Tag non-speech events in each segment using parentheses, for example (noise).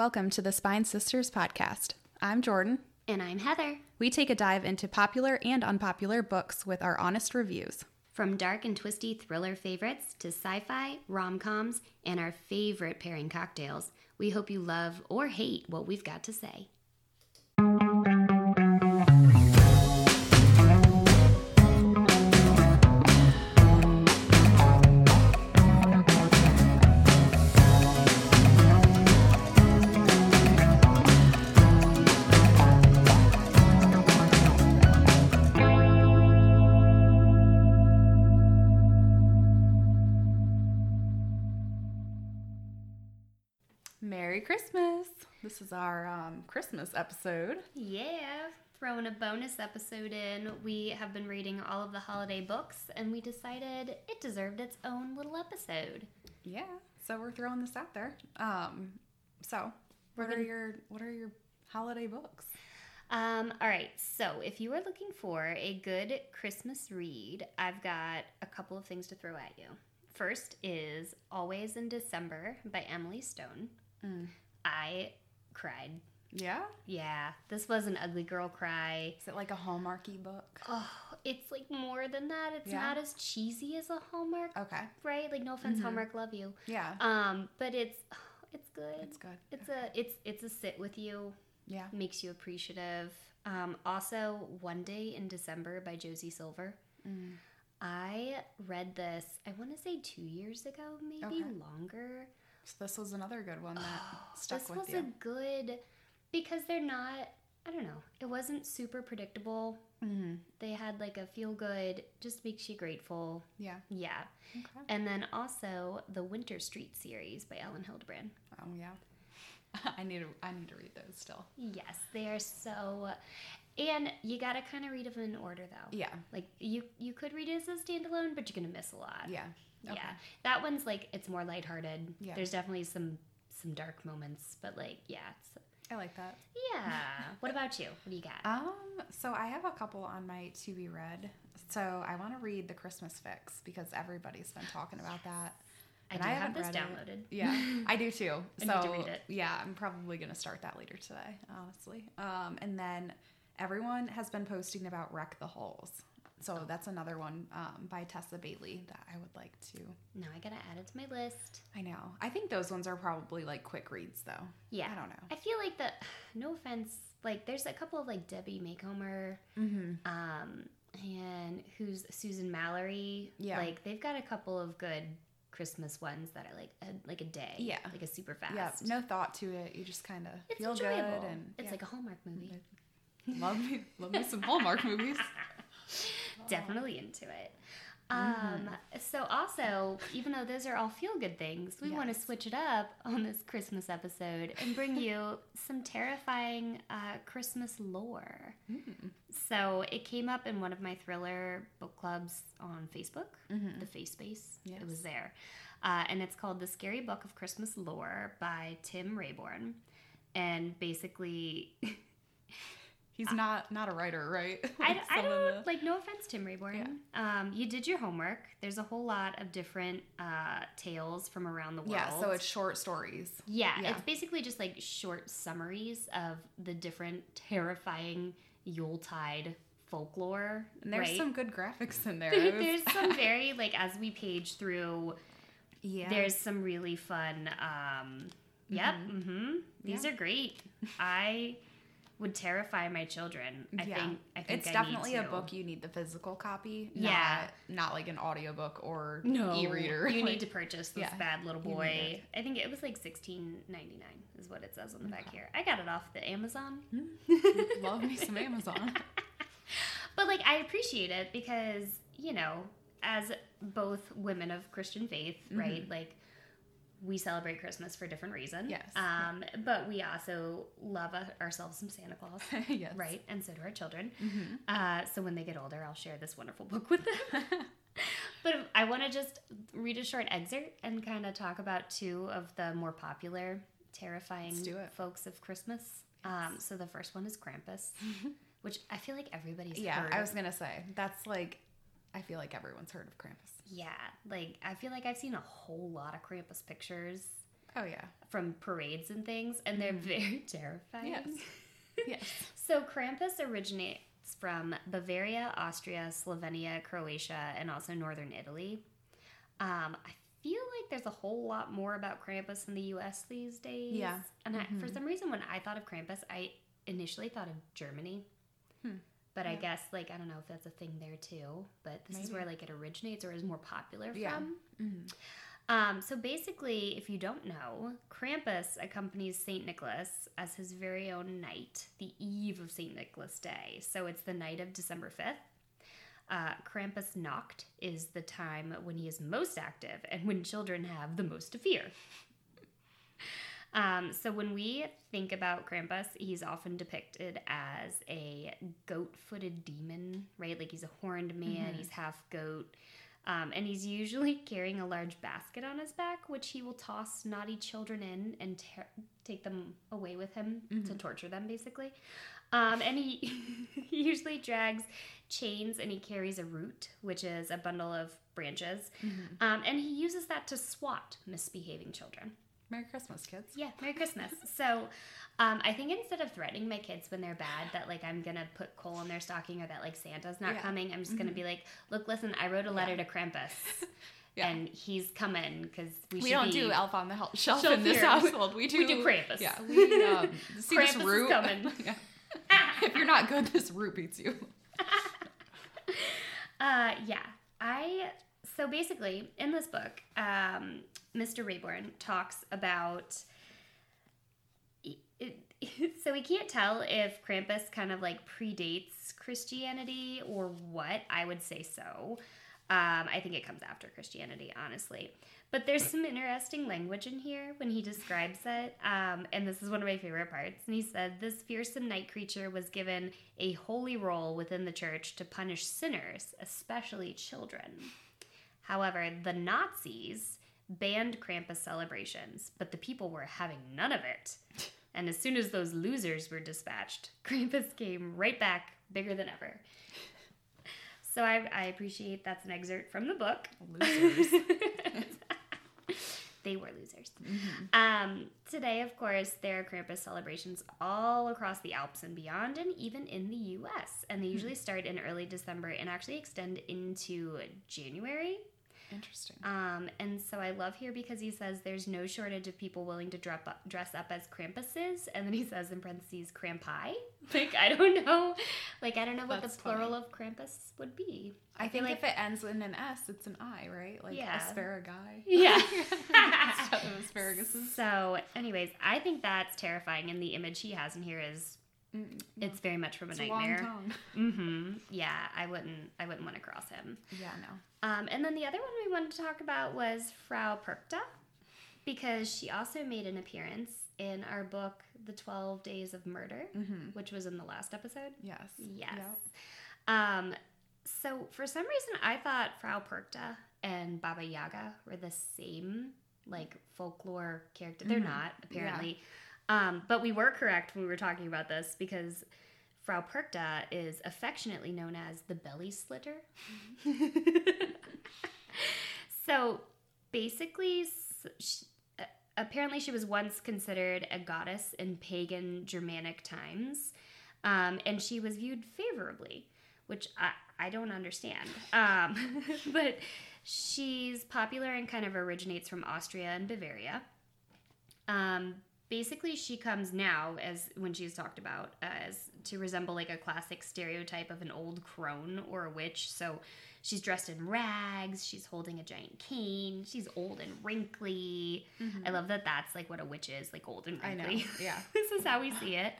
Welcome to the Spine Sisters podcast. I'm Jordan. And I'm Heather. We take a dive into popular and unpopular books with our honest reviews. From dark and twisty thriller favorites to sci fi, rom coms, and our favorite pairing cocktails, we hope you love or hate what we've got to say. Christmas! This is our um, Christmas episode. Yeah, throwing a bonus episode in. We have been reading all of the holiday books, and we decided it deserved its own little episode. Yeah, so we're throwing this out there. Um, so, what are gonna- your what are your holiday books? Um, all right, so if you are looking for a good Christmas read, I've got a couple of things to throw at you. First is Always in December by Emily Stone. Mm. I cried. Yeah, Yeah, this was an ugly girl cry. is it like a Hallmarky book? Oh, it's like more than that. It's Yeah. not as cheesy as a Hallmark, Okay, right? Like no offense, Mhm. Hallmark, love you. yeah, Um, but it's (sighs) it's good. it's good. It's a it's it's a sit with you. Yeah, makes you appreciative. Um, also, One Day in December by Josie Silver. Mm. I read this, I want to say two years ago, maybe Okay. longer. So this was another good one that (gasps) Oh, stuck this was a good, because they're not, I don't know, it wasn't super predictable. mm They had like a feel good, just makes you grateful. Yeah. Yeah. Okay. And then also the Winter Street series by Elin Hilderbrand. Oh yeah. (laughs) I need to I need to read those still. Yes, they are so. And you gotta kind of read them in order though. Yeah. Like you you could read it as a standalone, but you're gonna miss a lot. Yeah. Okay. Yeah. That one's like it's more lighthearted. Yeah. There's definitely some some dark moments, but like yeah, it's I like that. yeah. what about you? What do you got? Um, so I have a couple on my to be read. So I want to read the Christmas Fix because everybody's been talking about that. I do I have this read it. downloaded. Yeah, I do too. (laughs) I so need to read it. yeah, I'm probably gonna start that later today, honestly. Um, and then everyone has been posting about Wreck the Halls. So that's another one um, by Tessa Bailey that I would like to. No, I gotta add it to my list. I know. I think those ones are probably like quick reads though. Yeah. I don't know. I feel like the (sighs) no offense, like there's a couple of like Debbie Macomber, Mm-hmm. um, and who's Susan Mallery. Yeah. Like they've got a couple of good Christmas ones that are like a, like a day. Yeah. Like a super fast. Yeah, no thought to it. You just kind of feel enjoyable. good and it's yeah. like a Hallmark movie. love me, love me some Hallmark movies. (laughs) Definitely into it. Mm-hmm. Um, so also, even though those are all feel good things, we want to switch it up on this Christmas episode and bring you some terrifying uh, Christmas lore. Mm. So it came up in one of my thriller book clubs on Facebook, Mhm. the Face Space. It was there. Uh, and it's called The Scary Book of Christmas Lore by Tim Rayborn. And basically, (laughs) He's not not a writer, right? (laughs) I, Like I of don't the- like no offense tim rayborn um, you did your homework there's a whole lot of different uh, tales from around the world Yeah, so it's short stories. yeah, yeah. it's basically just like short summaries of the different terrifying yuletide folklore And there's right? some good graphics in there. (laughs) There's some (laughs) very like as we page through yeah. there's some really fun um yep mm-hmm. these Yeah. are great i would terrify my children i Yeah. think i think it's I definitely a book you need the physical copy. Yeah. Not, not like an audiobook or No, e-reader. You Like, need to purchase this yeah, bad little boy. I think it was like sixteen ninety nine is what it says on the back here. I got it off the Amazon. Hmm. (laughs) love me some Amazon. (laughs) But like I appreciate it because, you know, as both women of Christian faith, right? Mm-hmm. Like we celebrate Christmas for different reasons. Yes. Um, but we also love uh, ourselves some Santa Claus. (laughs) yes. Right, and so do our children. Mhm. Uh, so when they get older, I'll share this wonderful book with them. (laughs) but I want to just read a short excerpt and kind of talk about two of the more popular, terrifying folks of Christmas. Um, so the first one is Krampus, (laughs) which I feel like everybody's Yeah, heard. I was gonna say that's like, I feel like everyone's heard of Krampus. Yeah, like I feel like I've seen a whole lot of Krampus pictures. Oh yeah. from parades and things, and they're very (laughs) terrifying. Yes. (laughs) Yes. So Krampus originates from Bavaria, Austria, Slovenia, Croatia, and also northern Italy. Um, I feel like there's a whole lot more about Krampus in the U.S. these days. Yeah. And I, for some reason, when I thought of Krampus, I initially thought of Germany. Hmm. But I guess, like, I don't know if that's a thing there too. But this is where like it originates or is more popular Yeah. from. Mhm. Um, so basically, if you don't know, Krampus accompanies St. Nicholas as his very own night, the eve of St. Nicholas Day. So it's the night of December 5th. Uh, Krampus Nacht is the time when he is most active and when children have the most to fear. Um, so when we think about Krampus, he's often depicted as a goat-footed demon, right? Like he's a horned man, Mhm. he's half goat, um, and he's usually (laughs) carrying a large basket on his back, which he will toss naughty children in and tear take them away with him to Mhm. torture them, basically. Um, and he, (laughs) he usually drags chains and he carries a root, which is a bundle of branches, Mhm. um, and he uses that to swat misbehaving children. Merry Christmas, kids. Yeah, Merry Christmas. (laughs) so, um, I think instead of threatening my kids when they're bad that like I'm gonna put coal in their stocking or that like Santa's not Yeah. coming, I'm just gonna Mhm. be like, look, listen, I wrote a letter Yeah. to Krampus, (laughs) Yeah. and he's coming because we, We, don't do Elf on the Hel- Shelf Shelf in this here. household. We (laughs) do, We do Krampus. Yeah, we um, see this Krampus is root. Yeah. if you're not good, this root beats you. Uh, yeah, I. So basically, in this book, um, Mr. Rayborn talks about. So we can't tell if Krampus kind of like predates Christianity or what. I would say so. Um, I think it comes after Christianity, honestly. But there's some interesting language in here when he describes it. Um, and this is one of my favorite parts. And he said, This fearsome night creature was given a holy role within the church to punish sinners, especially children. However, the Nazis banned Krampus celebrations, but the people were having none of it. (laughs) And as soon as those losers were dispatched, Krampus came right back, bigger than ever. (laughs) So I, I appreciate that's an excerpt from the book. Losers. (laughs) they were losers. Mhm. Um, today, of course, there are Krampus celebrations all across the Alps and beyond, and even in the U.S. And they usually start in early December and actually extend into January. Interesting. Um, and so I love here because he says there's no shortage of people willing to dress up, dress up as Krampuses, and then he says in parentheses Krampi. (laughs) Like I don't know, like I don't know what That's the plural of Krampus would be. I, feel think if it ends in an S, it's an I, right? Like Yeah. asparagus. (laughs) Yeah. (laughs) Asparaguses. So, anyways, I think that's terrifying, and the image he has in here is Mm, it's very much from a long nightmare. (laughs) Mm-hmm. Yeah, I wouldn't. I wouldn't want to cross him. Yeah, no. Um, and then the other one we wanted to talk about was Frau Perchta, because she also made an appearance in our book, The Twelve Days of Murder, Mm-hmm. which was in the last episode. Yes. Yes. Yep. Um, so for some reason, I thought Frau Perchta and Baba Yaga were the same, like folklore character. They're Mhm. not apparently, um, but we were correct when we were talking about this because Frau Perchta is affectionately known as the belly slitter. (laughs) so basically, apparently, she was once considered a goddess in pagan Germanic times, um, and she was viewed favorably, which I, I don't understand. Um, (laughs) but she's popular and kind of originates from Austria and Bavaria. Um, basically, she comes now as when she's talked about as to resemble like a classic stereotype of an old crone or a witch. So she's dressed in rags. She's holding a giant cane. She's old and wrinkly. I love that. That's like what a witch is, like old and I know. wrinkly. (laughs) Yeah. this is how we see it.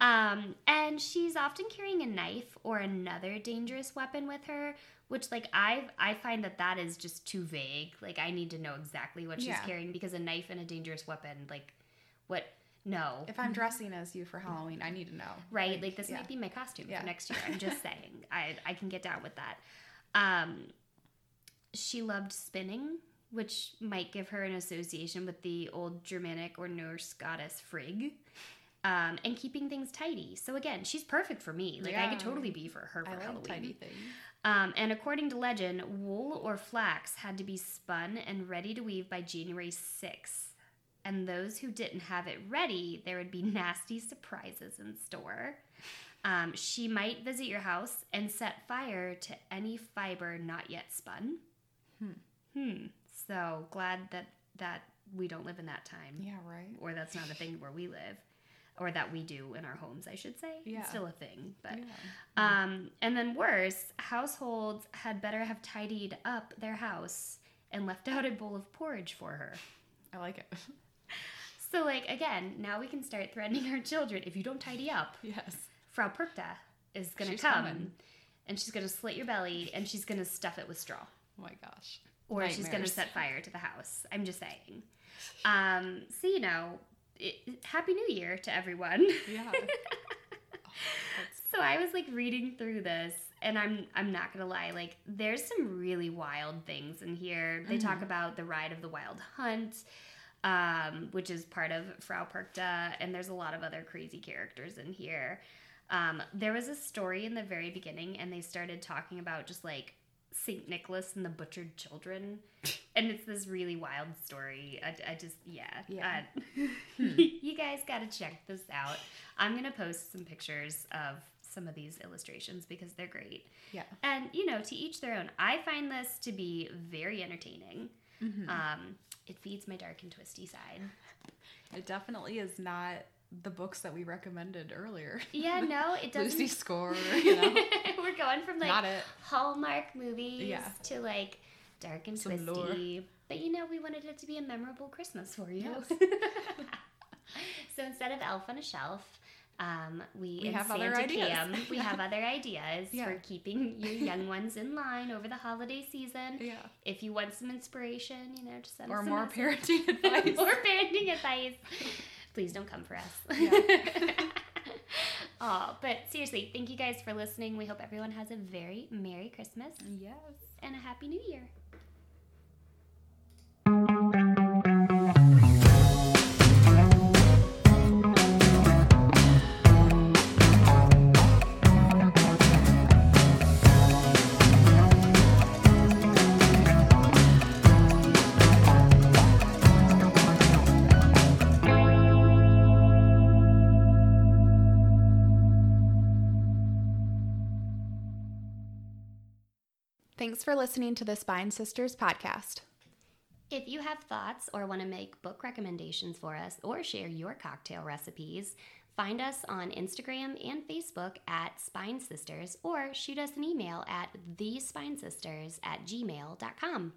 Um, and she's often carrying a knife or another dangerous weapon with her, which like I I find that that is just too vague. Like I need to know exactly what she's Yeah. carrying because a knife and a dangerous weapon, like what? No, If I'm dressing as you for Halloween, I need to know. right? Like, this yeah. might be my costume Yeah. for next year. I'm just (laughs) saying, I I can get down with that. Um, she loved spinning, which might give her an association with the old Germanic or Norse goddess Frigg. Um, and keeping things tidy. So again, she's perfect for me. Like I could totally be for her for I like Halloween. tidy things. Um, and according to legend, wool or flax had to be spun and ready to weave by January 6th. And those who didn't have it ready, there would be (laughs) nasty surprises in store. Um, she might visit your house and set fire to any fiber not yet spun. Hmm. Hmm. So glad that that we don't live in that time, Yeah, right. or that's not a thing where we live, or that we do in our homes, I should say. Yeah. It's still a thing, but. Yeah. Um, and then worse, households had better have tidied up their house and left (laughs) out a bowl of porridge for her. I like it. (laughs) So, like, again, now we can start threatening our children. If you don't tidy up, yes. Frau Perchta is going to come coming. and she's going to slit your belly and she's going to stuff it with straw. Oh my gosh. Or she's going to set fire to the house. I'm just saying. Um, so, you know, it, Happy New Year to everyone. Yeah. (laughs) Oh, So I was like reading through this and I'm I'm not going to lie like there's some really wild things in here. They talk about the ride of the wild hunt um, which is part of Frau Perchta and there's a lot of other crazy characters in here. Um, there was a story in the very beginning and they started talking about just like St. Nicholas and the butchered children. (laughs) And it's this really wild story. I, I just, yeah. Yeah. Uh, (laughs) (laughs) you guys got to check this out. I'm to post some pictures of some of these illustrations because they're great. yeah. And, you know, to each their own. I find this to be very entertaining. Mhm. Um, it feeds my dark and twisty side. (laughs) It definitely is not the books that we recommended earlier. Yeah, no, (laughs) it doesn't. Lucy Score, (laughs) you know. We're going from like. Hallmark movies Yeah. to like dark and Some twisty. But you know, we wanted it to be a memorable Christmas for you. Yes. so instead of Elf on a Shelf, um, we, We have other ideas. Cam, (laughs) we have other ideas Yeah. for keeping your young ones in line over the holiday season. Yeah. If you want some inspiration, you know, just send us Or a more parenting (laughs) advice. or parenting advice. Please don't come for us. Yeah. (laughs) oh, but seriously, thank you guys for listening. We hope everyone has a very Merry Christmas yes. and a Happy New Year. Thanks for listening to the Spine Sisters podcast. If you have thoughts or want to make book recommendations for us or share your cocktail recipes, find us on Instagram and Facebook at Spine Sisters or shoot us an email at thespinesisters at gmail.com.